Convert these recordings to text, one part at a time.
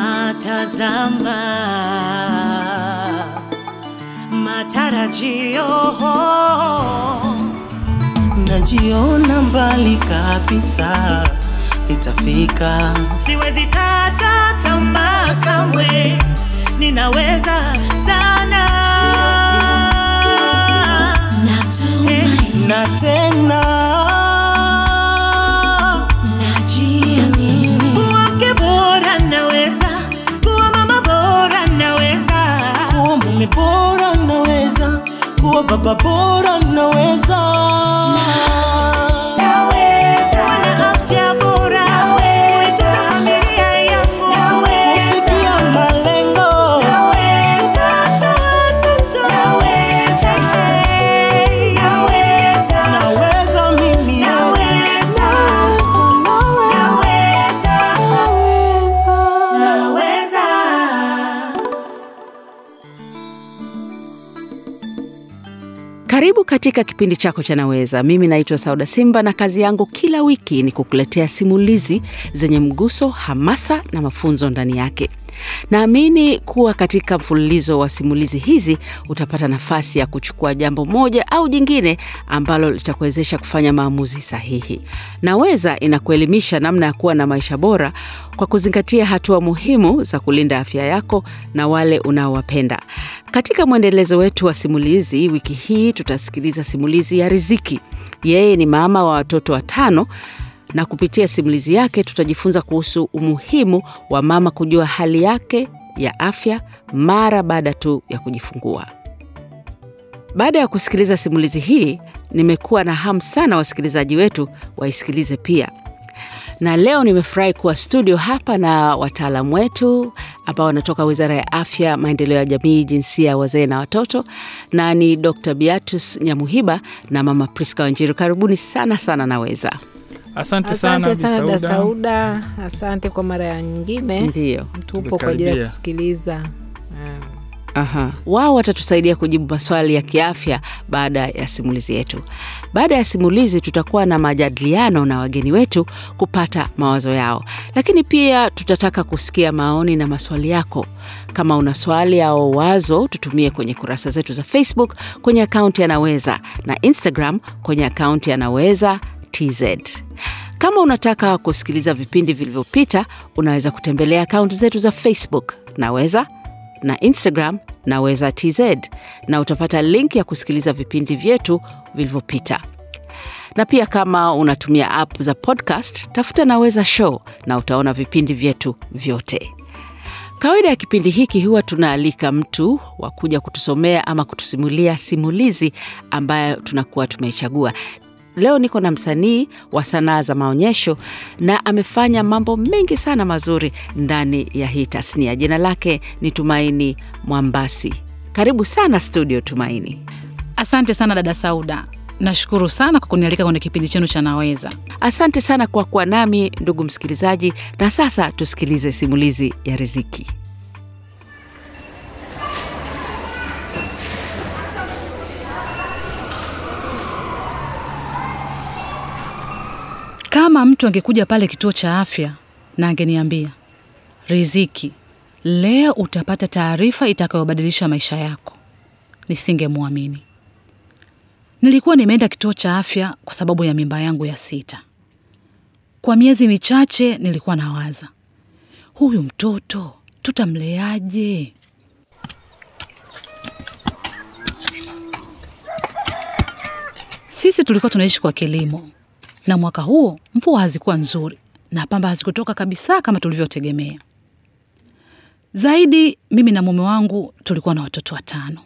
Natazama matarajio, najiona mbali kabisa, nitafika. siwezi kata tamaa kamwe, ninaweza sana. Natumai, Na tena baba bora naweza. Katika kipindi chako cha Naweza. Mimi naitwa Sauda Simba na kazi yangu kila wiki ni kukuletea simulizi zenye mguso, hamasa na mafunzo ndani yake. Naamini kuwa katika mfululizo wa simulizi hizi utapata nafasi ya kuchukua jambo moja au jingine ambalo litakuwezesha kufanya maamuzi sahihi. Naweza inakuelimisha namna ya kuwa na maisha bora kwa kuzingatia hatua muhimu za kulinda afya yako na wale unaowapenda. Katika mwendelezo wetu wa simulizi, wiki hii tutasikiliza simulizi ya Riziki. Yeye ni mama wa watoto watano na kupitia simulizi yake tutajifunza kuhusu umuhimu wa mama kujua hali yake ya afya mara baada tu ya kujifungua. Baada ya kusikiliza simulizi hii, nimekuwa na hamu sana wasikilizaji wetu waisikilize pia na leo nimefurahi kuwa studio hapa na wataalamu wetu ambao wanatoka Wizara ya Afya, Maendeleo ya Jamii, Jinsia, Wazee na Watoto, na ni Dr Beatus Nyamuhiba na Mama Priska Wanjiru. Karibuni sana sana Naweza. Asante sana Asante sana Sauda. Sauda, asante kwa mara ya nyingine. Ndio Tupo kwa ajili ya kusikiliza. Aha. Wao watatusaidia kujibu maswali ya kiafya baada ya simulizi yetu. Baada ya simulizi, tutakuwa na majadiliano na wageni wetu kupata mawazo yao, lakini pia tutataka kusikia maoni na maswali yako. Kama una swali au wazo, tutumie kwenye kurasa zetu za Facebook kwenye akaunti Anaweza na Instagram kwenye akaunti ya Naweza TZ. Kama unataka kusikiliza vipindi vilivyopita, unaweza kutembelea akaunti zetu za Facebook Naweza na Instagram Naweza TZ na utapata link ya kusikiliza vipindi vyetu vilivyopita. Na pia kama unatumia app za podcast, tafuta Naweza Show na utaona vipindi vyetu vyote. Kawaida ya kipindi hiki huwa tunaalika mtu wa kuja kutusomea ama kutusimulia simulizi ambayo tunakuwa tumeichagua. Leo niko na msanii wa sanaa za maonyesho na amefanya mambo mengi sana mazuri ndani ya hii tasnia. Jina lake ni Tumaini Mwambasi. Karibu sana studio, Tumaini. Asante sana dada Sauda, nashukuru sana kwa kunialika kwenye kipindi chenu cha Naweza. Asante sana kwa kuwa nami ndugu msikilizaji, na sasa tusikilize simulizi ya Riziki. Kama mtu angekuja pale kituo cha afya na angeniambia, Riziki, leo utapata taarifa itakayobadilisha maisha yako, nisingemwamini. Nilikuwa nimeenda kituo cha afya kwa sababu ya mimba yangu ya sita. Kwa miezi michache nilikuwa nawaza, huyu mtoto tutamleaje? Sisi tulikuwa tunaishi kwa kilimo, na mwaka huo mvua hazikuwa nzuri na pamba hazikutoka kabisa kama tulivyotegemea. Zaidi, mimi na mume wangu tulikuwa na watoto watano.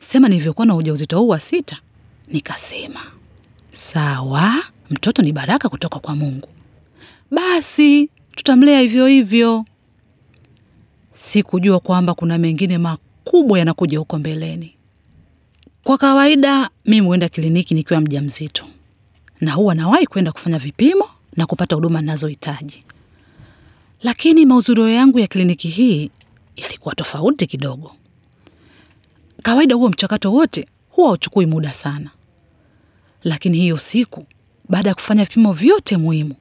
Sema nilivyokuwa na ujauzito huu wa sita, nikasema sawa, mtoto ni baraka kutoka kwa Mungu, basi tutamlea hivyo hivyo. Sikujua kwamba kuna mengine makubwa yanakuja huko mbeleni. Kwa kawaida mimi huenda kliniki nikiwa mjamzito, na huwa nawahi kwenda kufanya vipimo na kupata huduma ninazohitaji, lakini mahudhurio yangu ya kliniki hii yalikuwa tofauti kidogo. Kawaida huo mchakato wote huwa hauchukui muda sana, lakini hiyo siku baada ya kufanya vipimo vyote muhimu,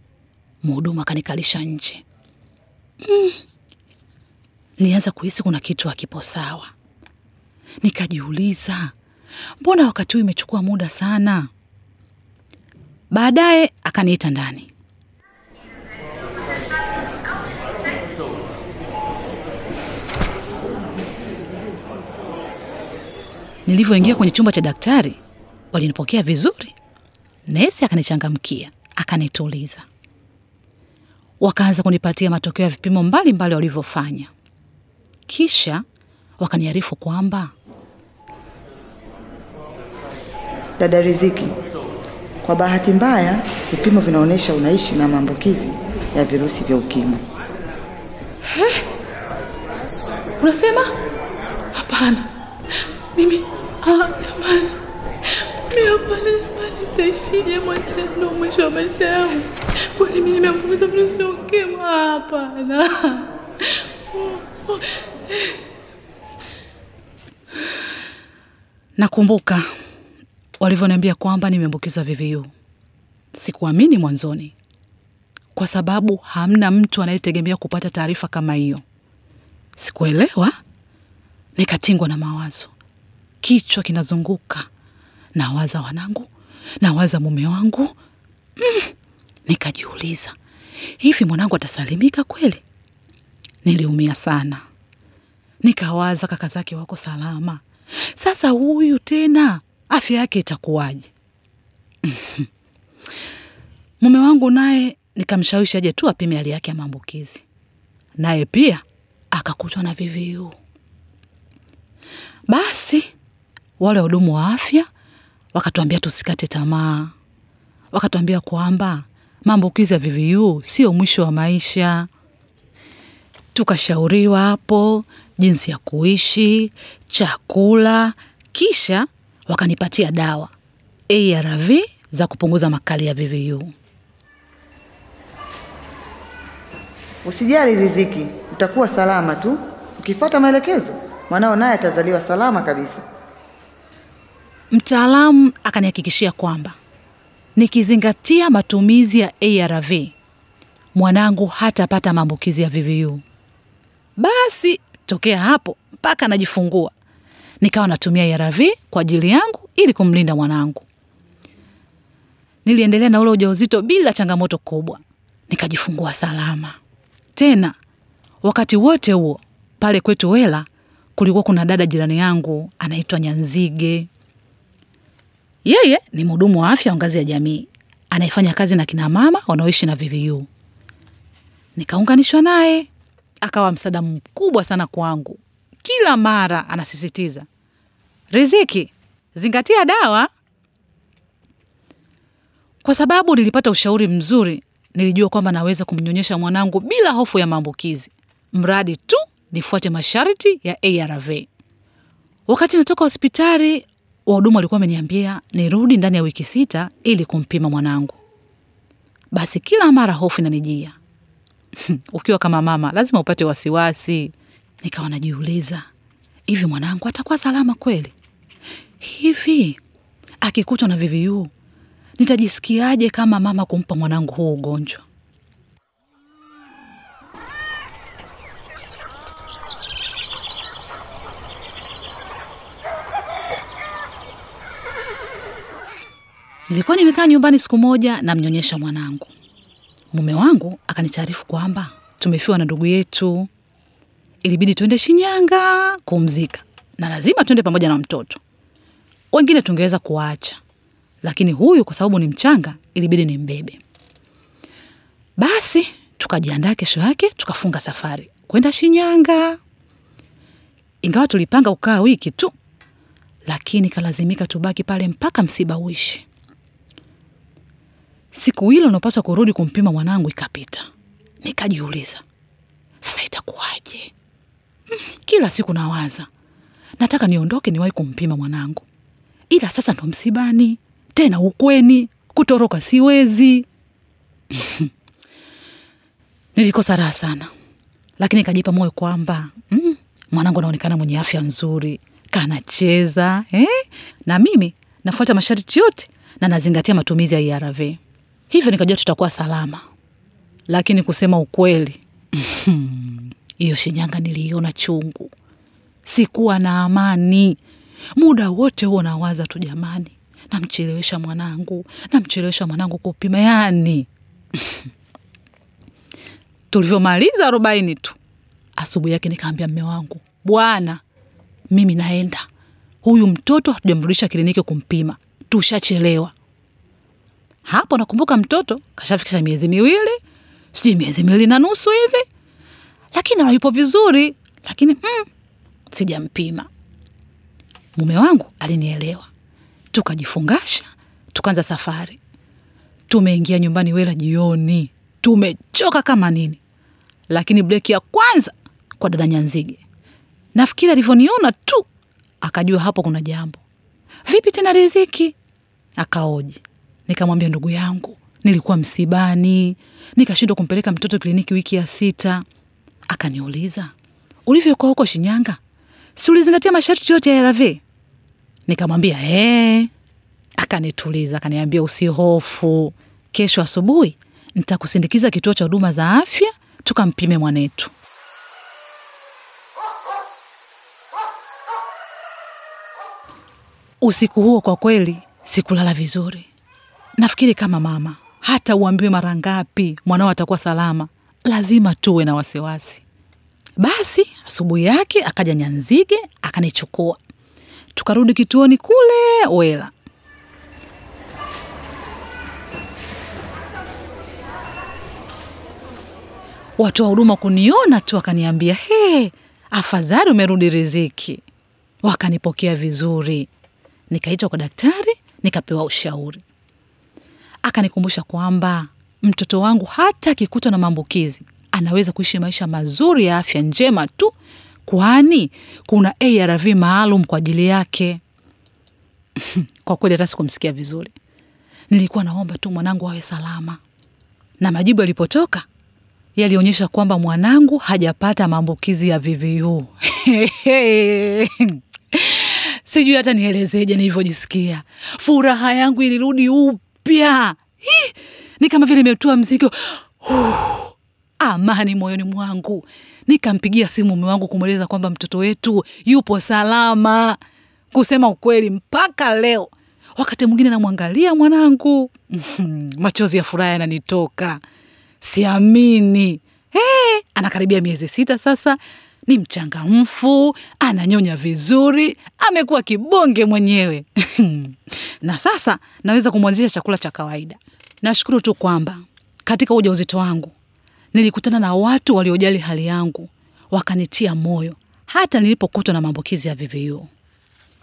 mhudumu akanikalisha nje. mm, nilianza kuhisi kuna kitu hakipo sawa. Nikajiuliza, mbona wakati huu imechukua muda sana? Baadaye akaniita ndani. Nilivyoingia kwenye chumba cha daktari, walinipokea vizuri. Nesi akanichangamkia, akanituliza, wakaanza kunipatia matokeo ya vipimo mbalimbali walivyofanya, kisha wakaniarifu kwamba Dada Riziki, kwa bahati mbaya vipimo vinaonyesha unaishi na maambukizi ya virusi vya ukimwi. unasema hapana, mimi ah, jamani, mi hapana, jamani, nitaishije mwenzenu mwisho wa maisha yangu? Kwani mi nimeambukiza virusi vya ukimwi? Hapana. Nakumbuka walivyoniambia kwamba nimeambukizwa VVU. Sikuamini mwanzoni, kwa sababu hamna mtu anayetegemea kupata taarifa kama hiyo. Sikuelewa, nikatingwa na mawazo, kichwa kinazunguka, nawaza wanangu, nawaza mume wangu mm. Nikajiuliza, hivi mwanangu atasalimika kweli? Niliumia sana, nikawaza kaka zake wako salama. Sasa huyu tena afya yake itakuwaje? Mume wangu naye nikamshawishi aje tu apime hali yake ya maambukizi, naye pia akakutwa na VVU. Basi wale wahudumu wa afya wakatuambia tusikate tamaa, wakatuambia kwamba maambukizi ya VVU sio mwisho wa maisha. Tukashauriwa hapo jinsi ya kuishi, chakula, kisha wakanipatia dawa ARV za kupunguza makali ya VVU. Usijali Riziki, utakuwa salama tu ukifuata maelekezo. Mwanao naye atazaliwa salama kabisa. Mtaalamu akanihakikishia kwamba nikizingatia matumizi ya ARV mwanangu hatapata maambukizi ya VVU. Basi tokea hapo mpaka najifungua nikawa natumia ARV kwa ajili yangu ili kumlinda mwanangu. Niliendelea na ule ujauzito bila changamoto kubwa, nikajifungua salama. Tena wakati wote huo pale kwetu Wela kulikuwa kuna dada jirani yangu anaitwa Nyanzige. Yeye ni mhudumu wa afya wa ngazi ya jamii anayefanya kazi na kina mama wanaoishi na VVU. Nikaunganishwa naye, akawa msaada mkubwa sana kwangu. Kila mara anasisitiza, Riziki, zingatia dawa. Kwa sababu nilipata ushauri mzuri, nilijua kwamba naweza kumnyonyesha mwanangu bila hofu ya maambukizi, mradi tu nifuate masharti ya ARV. Wakati natoka hospitali, wahudumu walikuwa wameniambia nirudi ndani ya wiki sita ili kumpima mwanangu. Basi kila mara hofu inanijia. Ukiwa kama mama lazima upate wasiwasi. Nikawa najiuliza, hivi mwanangu atakuwa salama kweli? Hivi akikutwa na VVU nitajisikiaje kama mama kumpa mwanangu huu ugonjwa? Nilikuwa nimekaa nyumbani siku moja namnyonyesha mwanangu. Mume wangu akanitaarifu kwamba tumefiwa na ndugu yetu, ilibidi tuende Shinyanga kumzika na lazima tuende pamoja na mtoto. Wengine tungeweza kuwaacha, lakini huyu kwa sababu ni mchanga, ilibidi nimbebe. Basi tukajiandaa, kesho yake tukafunga safari kwenda Shinyanga. Ingawa tulipanga kukaa wiki tu, lakini kalazimika tubaki pale mpaka msiba uishi. Siku hilo napaswa kurudi kumpima mwanangu ikapita, nikajiuliza sasa itakuwaje? Kila siku nawaza nataka niondoke niwahi kumpima mwanangu, ila sasa ndo msibani tena ukweni, kutoroka siwezi. Nilikosa raha sana, lakini kajipa moyo kwamba mm, mwanangu anaonekana mwenye afya nzuri, kanacheza eh? na mimi nafuata masharti yote na nazingatia matumizi ya ARV, hivyo nikajua tutakuwa salama. Lakini kusema ukweli, Hiyo Shinyanga niliiona chungu, sikuwa na amani muda wote huo, nawaza tu jamani, namchelewesha mwanangu, namchelewesha mwanangu kupima. Yani tulivyomaliza arobaini tu, asubuhi yake nikaambia mme wangu, bwana, mimi naenda, huyu mtoto hatujamrudisha kliniki kumpima, tushachelewa. Hapo nakumbuka mtoto kashafikisha miezi miwili, sijui miezi miwili na nusu hivi, lakini hayupo vizuri, lakini mm, sijampima. Mume wangu alinielewa, tukajifungasha, tukaanza safari. Tumeingia nyumbani Wela jioni, tumechoka kama nini, lakini breki ya kwanza kwa dada Nyanzige, nafikiri alivyoniona tu akajua hapo kuna jambo. Vipi tena Riziki? Akaoji. Nikamwambia ndugu yangu, nilikuwa msibani, nikashindwa kumpeleka mtoto kliniki wiki ya sita. Akaniuliza, ulivyokuwa huko Shinyanga, si ulizingatia masharti yote ya ARV? Nikamwambia ee. Akanituliza, akaniambia usihofu, kesho asubuhi nitakusindikiza kituo cha huduma za afya tukampime mwanetu. Usiku huo kwa kweli sikulala vizuri. Nafikiri kama mama, hata uambiwe mara ngapi mwanao atakuwa salama, lazima tuwe na wasiwasi. Basi asubuhi yake akaja Nyanzige akanichukua, tukarudi kituoni kule Wela. Watu wa huduma kuniona tu wakaniambia, he, afadhali umerudi Riziki. Wakanipokea vizuri, nikaitwa kwa daktari, nikapewa ushauri. Akanikumbusha kwamba mtoto wangu hata akikutwa na maambukizi anaweza kuishi maisha mazuri ya afya njema tu, kwani kuna ARV maalum kwa ajili yake. Kwa kweli hata sikumsikia vizuri, nilikuwa naomba tu mwanangu awe salama, na majibu yalipotoka yalionyesha kwamba mwanangu hajapata maambukizi ya VVU. Sijui hata nielezeje nilivyojisikia. Furaha yangu ilirudi upya! Ni kama vile imetoa mzigo amani moyoni mwangu. Nikampigia simu mume wangu kumweleza kwamba mtoto wetu yupo salama. Kusema ukweli, mpaka leo wakati mwingine namwangalia mwanangu machozi ya furaha yananitoka, siamini. Hey, anakaribia miezi sita sasa, ni mchangamfu, ananyonya vizuri, amekuwa kibonge mwenyewe na sasa naweza kumwanzisha chakula cha kawaida. Nashukuru tu kwamba katika ujauzito wangu nilikutana na watu waliojali hali yangu, wakanitia moyo hata nilipokutwa na maambukizi ya VVU.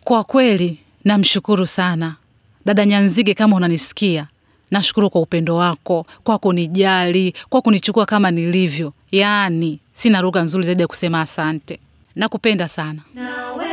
Kwa kweli namshukuru sana dada Nyanzige, kama unanisikia, nashukuru kwa upendo wako, kwa kunijali, kwa kunichukua kama nilivyo. Yaani sina lugha nzuri zaidi ya kusema asante. Nakupenda sana. Kiongozi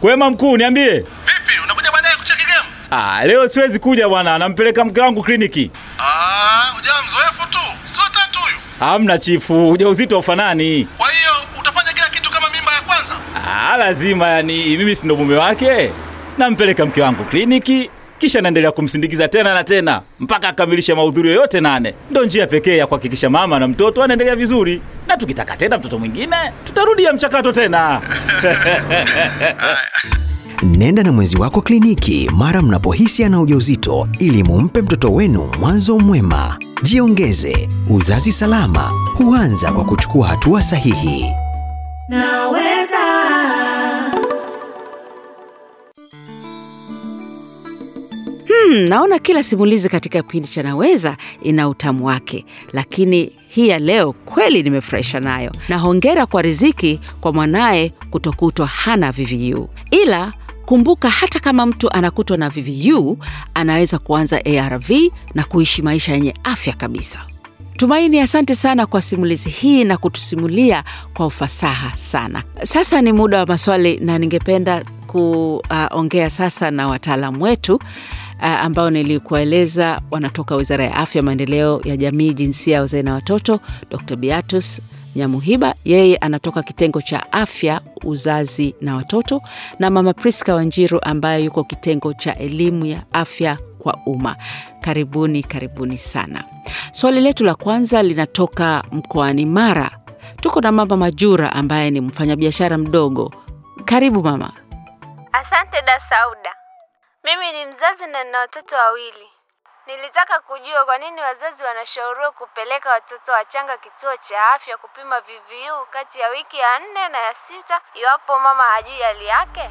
Kwema mkuu, niambie. vipi? Unakuja baadaye kucheki game? Ah, leo siwezi kuja bwana, nampeleka mke wangu kliniki. Ah, ujawa mzoefu tu, sio tatu huyu. Hamna chifu, ujauzito ufanani. Kwa hiyo utafanya kila kitu kama mimba ya kwanza. Ah, lazima yani, mimi si ndo mume wake. Nampeleka mke wangu kliniki, kisha naendelea kumsindikiza tena na tena mpaka akamilishe mahudhurio yote nane. Ndo njia pekee ya kuhakikisha mama na mtoto anaendelea vizuri, na tukitaka tena mtoto mwingine tutarudia mchakato tena. Nenda na mwenzi wako kliniki mara mnapohisi ana ujauzito ili mumpe mtoto wenu mwanzo mwema. Jiongeze, uzazi salama huanza kwa kuchukua hatua sahihi. Hmm, naona kila simulizi katika kipindi cha Naweza ina utamu wake, lakini hii ya leo kweli nimefurahisha nayo, na hongera kwa Riziki kwa mwanaye kutokutwa hana VVU. Ila kumbuka, hata kama mtu anakutwa na VVU anaweza kuanza ARV na kuishi maisha yenye afya kabisa. Tumaini, asante sana kwa simulizi hii na kutusimulia kwa ufasaha sana. Sasa ni muda wa maswali na ningependa kuongea sasa na wataalamu wetu ambao nilikueleza wanatoka Wizara ya Afya, Maendeleo ya Jamii, Jinsia, Wazee na Watoto, Dr. Beatus Nyamuhiba, yeye anatoka kitengo cha afya, uzazi na watoto, na Mama Priska Wanjiru ambaye yuko kitengo cha elimu ya afya kwa kwa umma. Karibuni, karibuni sana. Swali letu la kwanza linatoka mkoani Mara. Tuko na mama Majura ambaye ni mfanyabiashara mdogo. Karibu mama. Asante da Sauda. Mimi ni mzazi na nina watoto wawili. Nilitaka kujua kwa nini wazazi wanashauriwa kupeleka watoto wachanga kituo cha afya kupima VVU kati ya wiki ya nne na ya sita iwapo mama hajui hali yake.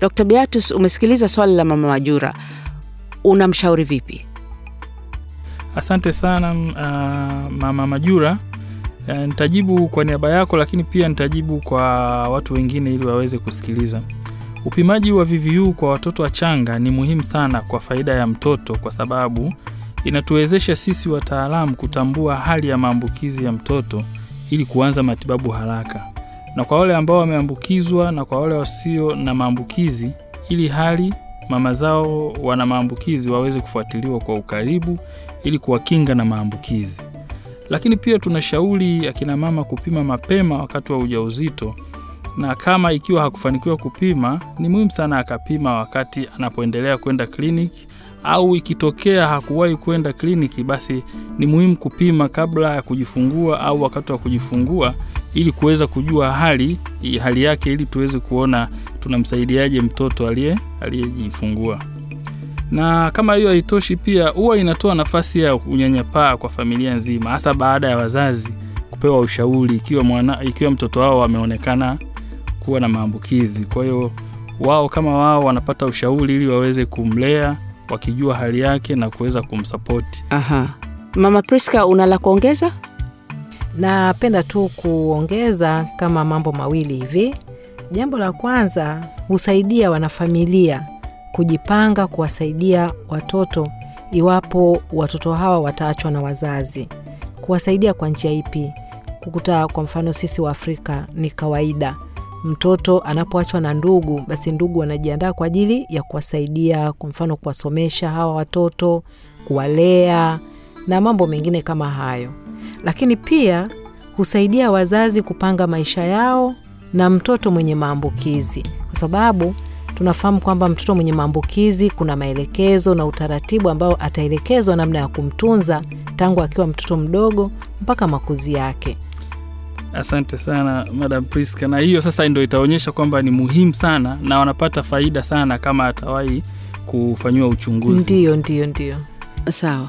Dr. Beatus, umesikiliza swali la mama Majura, unamshauri vipi? Asante sana uh, mama Majura. Uh, nitajibu kwa niaba yako, lakini pia nitajibu kwa watu wengine ili waweze kusikiliza. Upimaji wa VVU kwa watoto wachanga ni muhimu sana kwa faida ya mtoto, kwa sababu inatuwezesha sisi wataalamu kutambua hali ya maambukizi ya mtoto ili kuanza matibabu haraka, na kwa wale ambao wameambukizwa na kwa wale wasio na maambukizi, ili hali mama zao wana maambukizi waweze kufuatiliwa kwa ukaribu ili kuwakinga na maambukizi. Lakini pia tunashauri akina mama kupima mapema wakati wa ujauzito, na kama ikiwa hakufanikiwa kupima, ni muhimu sana akapima wakati anapoendelea kwenda kliniki, au ikitokea hakuwahi kwenda kliniki, basi ni muhimu kupima kabla ya kujifungua au wakati wa kujifungua, ili kuweza kujua hali hali yake, ili tuweze kuona tunamsaidiaje mtoto aliye aliyejifungua. Na kama hiyo haitoshi, pia huwa inatoa nafasi ya unyanyapaa kwa familia nzima, hasa baada ya wazazi kupewa ushauri ikiwa mwana, ikiwa mtoto wao ameonekana kuwa na maambukizi. Kwa hiyo wao kama wao wanapata ushauri ili waweze kumlea wakijua hali yake na kuweza kumsapoti. Aha. Mama Priska, una la kuongeza? Napenda tu kuongeza kama mambo mawili hivi. Jambo la kwanza, husaidia wanafamilia kujipanga kuwasaidia watoto iwapo watoto hawa wataachwa na wazazi. Kuwasaidia kwa njia ipi? Kukuta kwa mfano sisi wa Afrika ni kawaida mtoto anapoachwa na ndugu, basi ndugu wanajiandaa kwa ajili ya kuwasaidia, kwa mfano kuwasomesha hawa watoto, kuwalea na mambo mengine kama hayo. Lakini pia husaidia wazazi kupanga maisha yao na mtoto mwenye maambukizi, kwa sababu tunafahamu kwamba mtoto mwenye maambukizi kuna maelekezo na utaratibu ambao ataelekezwa namna ya kumtunza tangu akiwa mtoto mdogo mpaka makuzi yake. Asante sana Madam Priska, na hiyo sasa ndio itaonyesha kwamba ni muhimu sana na wanapata faida sana kama atawahi kufanyiwa uchunguzi. Ndio, ndio, ndio, Sawa.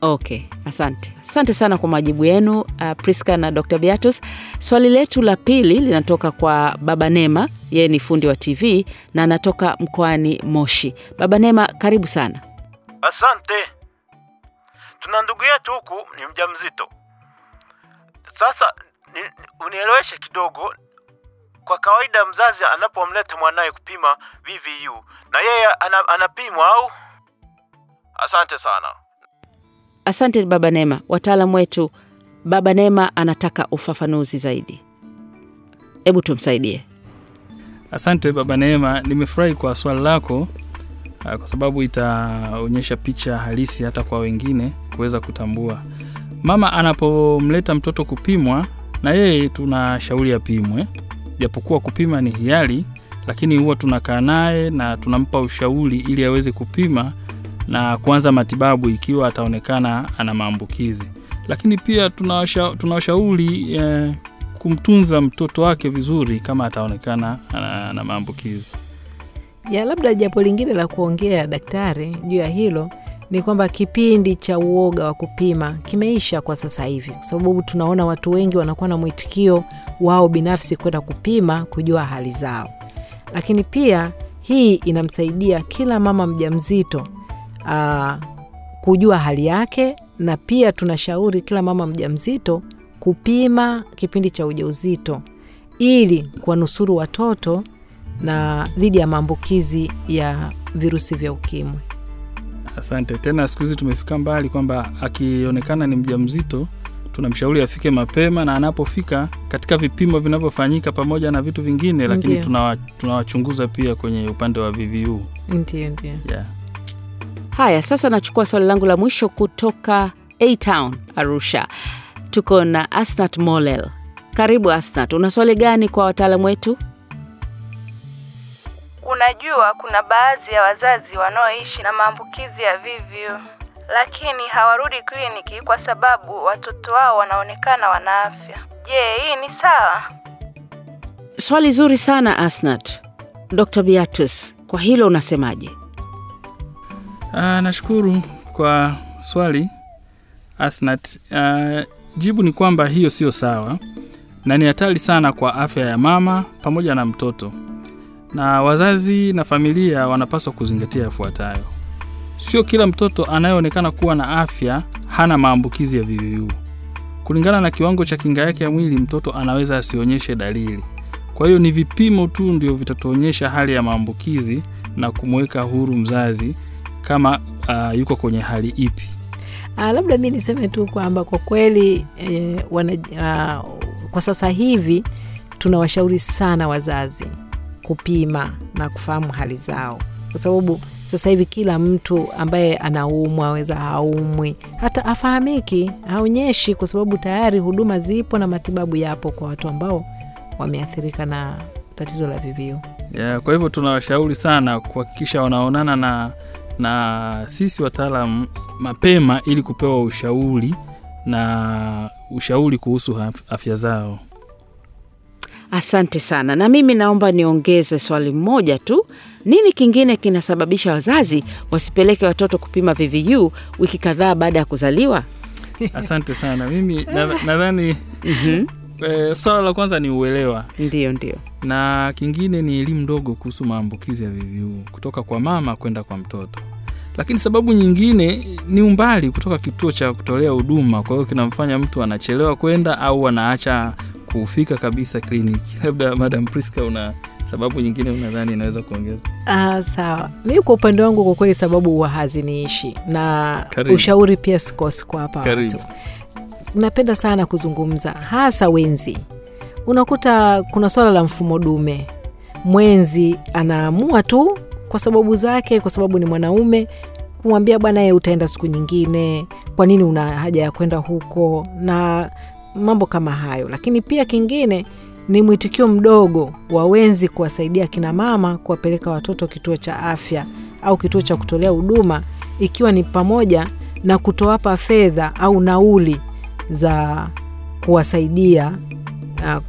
Okay, asante. Asante sana kwa majibu yenu uh, Priska na Dr. Beatus. Swali letu la pili linatoka kwa Baba Nema, yeye ni fundi wa TV na anatoka mkoani Moshi. Baba Nema, karibu sana. Asante. Tuna ndugu yetu huku ni mjamzito. Sasa unieleweshe kidogo. Kwa kawaida mzazi anapomleta mwanaye kupima VVU na yeye anapimwa au? Asante sana. Asante Baba Neema, Wataalamu wetu, Baba Neema anataka ufafanuzi zaidi. Hebu tumsaidie. Asante Baba Neema, nimefurahi kwa swali lako ah, kwa sababu itaonyesha picha halisi hata kwa wengine kuweza kutambua. Mama anapomleta mtoto kupimwa, na yeye tunashauri apimwe, japokuwa kupima ni hiari, lakini huwa tunakaa naye na tunampa ushauri ili aweze kupima na kuanza matibabu ikiwa ataonekana ana maambukizi. Lakini pia tunawasha- tunawashauri eh, kumtunza mtoto wake vizuri kama ataonekana ana, maambukizi. ya labda jambo lingine la kuongea daktari juu ya hilo ni kwamba kipindi cha uoga wa kupima kimeisha kwa sasa hivi, kwa sababu tunaona watu wengi wanakuwa na mwitikio wao binafsi kwenda kupima kujua hali zao, lakini pia hii inamsaidia kila mama mjamzito aa, kujua hali yake, na pia tunashauri kila mama mjamzito kupima kipindi cha ujauzito ili kuwanusuru watoto na dhidi ya maambukizi ya virusi vya ukimwi. Asante tena. Siku hizi tumefika mbali kwamba akionekana ni mjamzito tunamshauri afike mapema, na anapofika katika vipimo vinavyofanyika pamoja na vitu vingine, lakini tunawachunguza tuna pia kwenye upande wa VVU. Ndio, ndio. Yeah. Haya, sasa nachukua swali langu la mwisho kutoka A-Town Arusha. Tuko na Asnat Molel. Karibu Asnat, una swali gani kwa wataalamu wetu? Unajua, kuna baadhi ya wazazi wanaoishi na maambukizi ya VVU lakini hawarudi kliniki kwa sababu watoto wao wanaonekana wana afya. Je, hii ni sawa? Swali zuri sana Asnat. Dr. Beatus, kwa hilo unasemaje? Uh, nashukuru kwa swali Asnat. Uh, jibu ni kwamba hiyo sio sawa na ni hatari sana kwa afya ya mama pamoja na mtoto, na wazazi na familia wanapaswa kuzingatia yafuatayo. Sio kila mtoto anayeonekana kuwa na afya hana maambukizi ya VVU. Kulingana na kiwango cha kinga yake ya mwili, mtoto anaweza asionyeshe dalili. Kwa hiyo ni vipimo tu ndio vitatuonyesha hali ya maambukizi na kumweka huru mzazi kama uh, yuko kwenye hali ipi. Ah, labda mi niseme tu kwamba kwa kweli eh, wana, ah, kwa sasa hivi tunawashauri sana wazazi kupima na kufahamu hali zao, kwa sababu sasa hivi kila mtu ambaye anaumwa aweza haumwi, hata afahamiki, haonyeshi, kwa sababu tayari huduma zipo na matibabu yapo kwa watu ambao wameathirika na tatizo la VVU. Yeah, kwa hivyo tunawashauri sana kuhakikisha wanaonana na, na sisi wataalam mapema ili kupewa ushauri na ushauri kuhusu afya zao. Asante sana. Na mimi naomba niongeze swali moja tu. Nini kingine kinasababisha wazazi wasipeleke watoto kupima VVU wiki kadhaa baada ya kuzaliwa? Asante sana. Mimi na- nadhani eh, swala la kwanza ni uelewa, Ndio, ndio. na kingine ni elimu ndogo kuhusu maambukizi ya VVU kutoka kwa mama kwenda kwa mtoto. Lakini sababu nyingine ni umbali kutoka kituo cha kutolea huduma, kwa hiyo kinamfanya mtu anachelewa kwenda au anaacha kufika kabisa kliniki. Labda Madam Priska, una sababu nyingine unadhani inaweza kuongeza? Ah, sawa. Mi kwa upande wangu kwa kweli sababu huwa haziniishi na Karibu. ushauri pia sikosi kwa hapa watu. Napenda sana kuzungumza hasa wenzi. Unakuta kuna swala la mfumo dume, mwenzi anaamua tu kwa sababu zake, kwa sababu ni mwanaume, kumwambia bwana, ye utaenda siku nyingine, kwa nini una haja ya kwenda huko na mambo kama hayo. Lakini pia kingine ni mwitikio mdogo wa wenzi kuwasaidia kina mama kuwapeleka watoto kituo cha afya au kituo cha kutolea huduma, ikiwa ni pamoja na kutowapa fedha au nauli za kuwasaidia uh,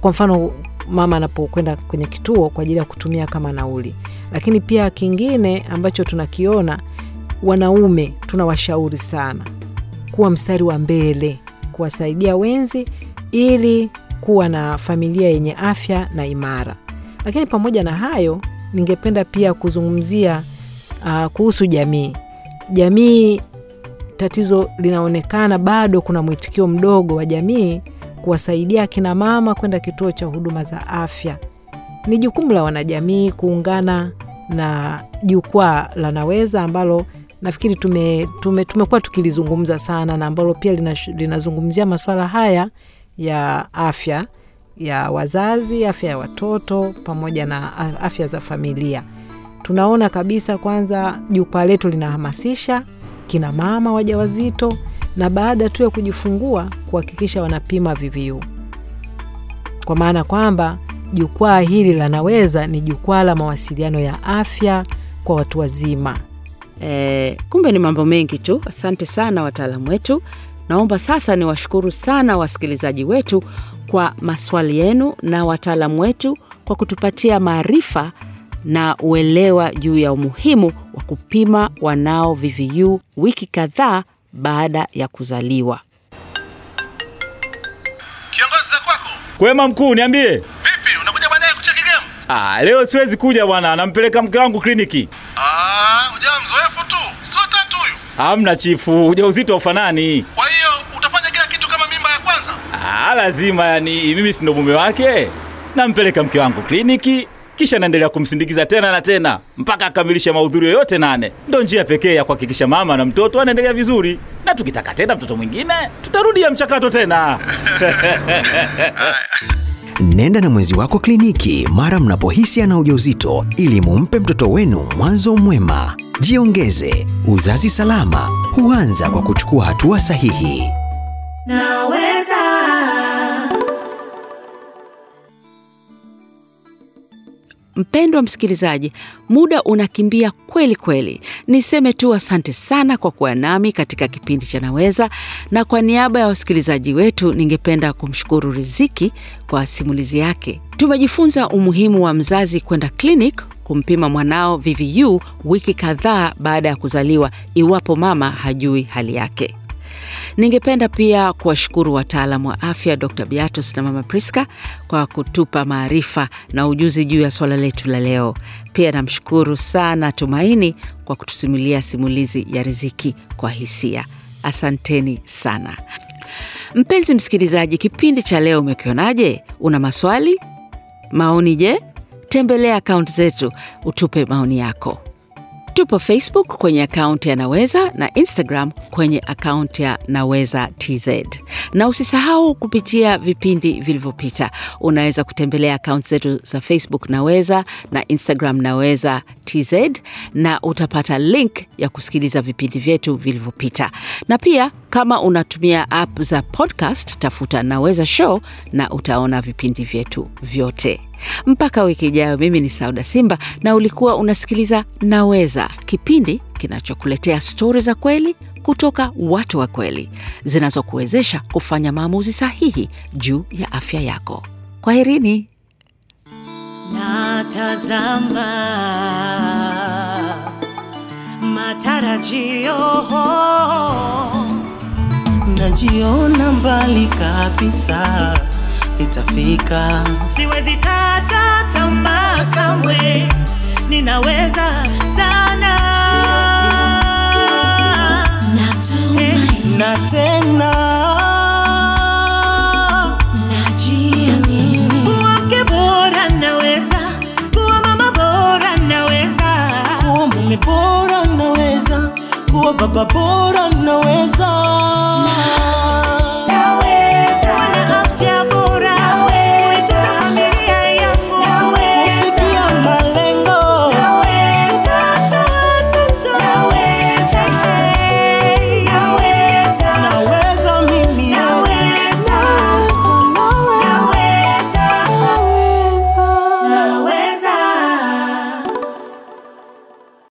kwa mfano mama anapokwenda kwenye kituo kwa ajili ya kutumia kama nauli. Lakini pia kingine ambacho tunakiona, wanaume tunawashauri sana kuwa mstari wa mbele kuwasaidia wenzi ili kuwa na familia yenye afya na imara. Lakini pamoja na hayo, ningependa pia kuzungumzia uh, kuhusu jamii. Jamii, tatizo linaonekana bado kuna mwitikio mdogo wa jamii kuwasaidia akina mama kwenda kituo cha huduma za afya. Ni jukumu la wanajamii kuungana na jukwaa la Naweza ambalo nafikiri tume, tume, tumekuwa tukilizungumza sana na ambalo pia linazungumzia masuala haya ya afya ya wazazi, afya ya watoto pamoja na afya za familia. Tunaona kabisa kwanza jukwaa letu linahamasisha kina mama wajawazito na baada tu ya kujifungua kuhakikisha wanapima VVU, kwa maana kwamba jukwaa hili la Naweza ni jukwaa la mawasiliano ya afya kwa watu wazima. E, kumbe ni mambo mengi tu. Asante sana wataalamu wetu. Naomba sasa niwashukuru sana wasikilizaji wetu kwa maswali yenu na wataalamu wetu kwa kutupatia maarifa na uelewa juu ya umuhimu wa kupima wanao VVU wiki kadhaa baada ya kuzaliwa. Kiongozi za kwako Kwema mkuu, niambie. vipi? Unakuja baadaye kucheki game? Ah, leo siwezi kuja bwana, nampeleka mke wangu kliniki. Mzoefu tu, si watatu huyu. Hamna chifu, ujauzito ufanani. Kwa hiyo utafanya kila kitu kama mimba ya kwanza. Ah, lazima yani, mimi si ndo mume wake. Nampeleka mke wangu kliniki, kisha naendelea kumsindikiza tena na tena mpaka akamilishe mahudhurio yote nane. Ndo njia pekee ya kuhakikisha mama na mtoto anaendelea vizuri, na tukitaka tena mtoto mwingine tutarudia mchakato tena. Nenda na mwenzi wako kliniki mara mnapohisi ana ujauzito ili mumpe mtoto wenu mwanzo mwema. Jiongeze, uzazi salama huanza kwa kuchukua hatua sahihi. Mpendwa msikilizaji, muda unakimbia kweli kweli. Niseme tu asante sana kwa kuwa nami katika kipindi cha Naweza, na kwa niaba ya wasikilizaji wetu ningependa kumshukuru Riziki kwa simulizi yake. Tumejifunza umuhimu wa mzazi kwenda clinic kumpima mwanao VVU wiki kadhaa baada ya kuzaliwa iwapo mama hajui hali yake. Ningependa pia kuwashukuru wataalamu wa afya Dr. Beatus na Mama Priska kwa kutupa maarifa na ujuzi juu ya swala letu la leo. Pia namshukuru sana Tumaini kwa kutusimulia simulizi ya riziki kwa hisia. Asanteni sana. Mpenzi msikilizaji, kipindi cha leo umekionaje? Una maswali, maoni? Je, tembelea akaunti zetu utupe maoni yako. Tupo Facebook kwenye akaunti ya Naweza na Instagram kwenye akaunti ya Naweza TZ. Na usisahau kupitia vipindi vilivyopita, unaweza kutembelea akaunti zetu za Facebook Naweza na Instagram Naweza TZ, na utapata link ya kusikiliza vipindi vyetu vilivyopita. Na pia kama unatumia app za podcast, tafuta Naweza Show na utaona vipindi vyetu vyote. Mpaka wiki ijayo, mimi ni Sauda Simba na ulikuwa unasikiliza Naweza, kipindi kinachokuletea stori za kweli kutoka watu wa kweli zinazokuwezesha kufanya maamuzi sahihi juu ya afya yako. Kwaherini. Natazama matarajio, najiona mbali kabisa, nitafika. siwezi kata tamaa kamwe, ninaweza sana. Na tena. Najiamini. kuwa mke bora naweza, kuwa mama bora naweza, kuwa mume bora naweza, kuwa baba bora naweza.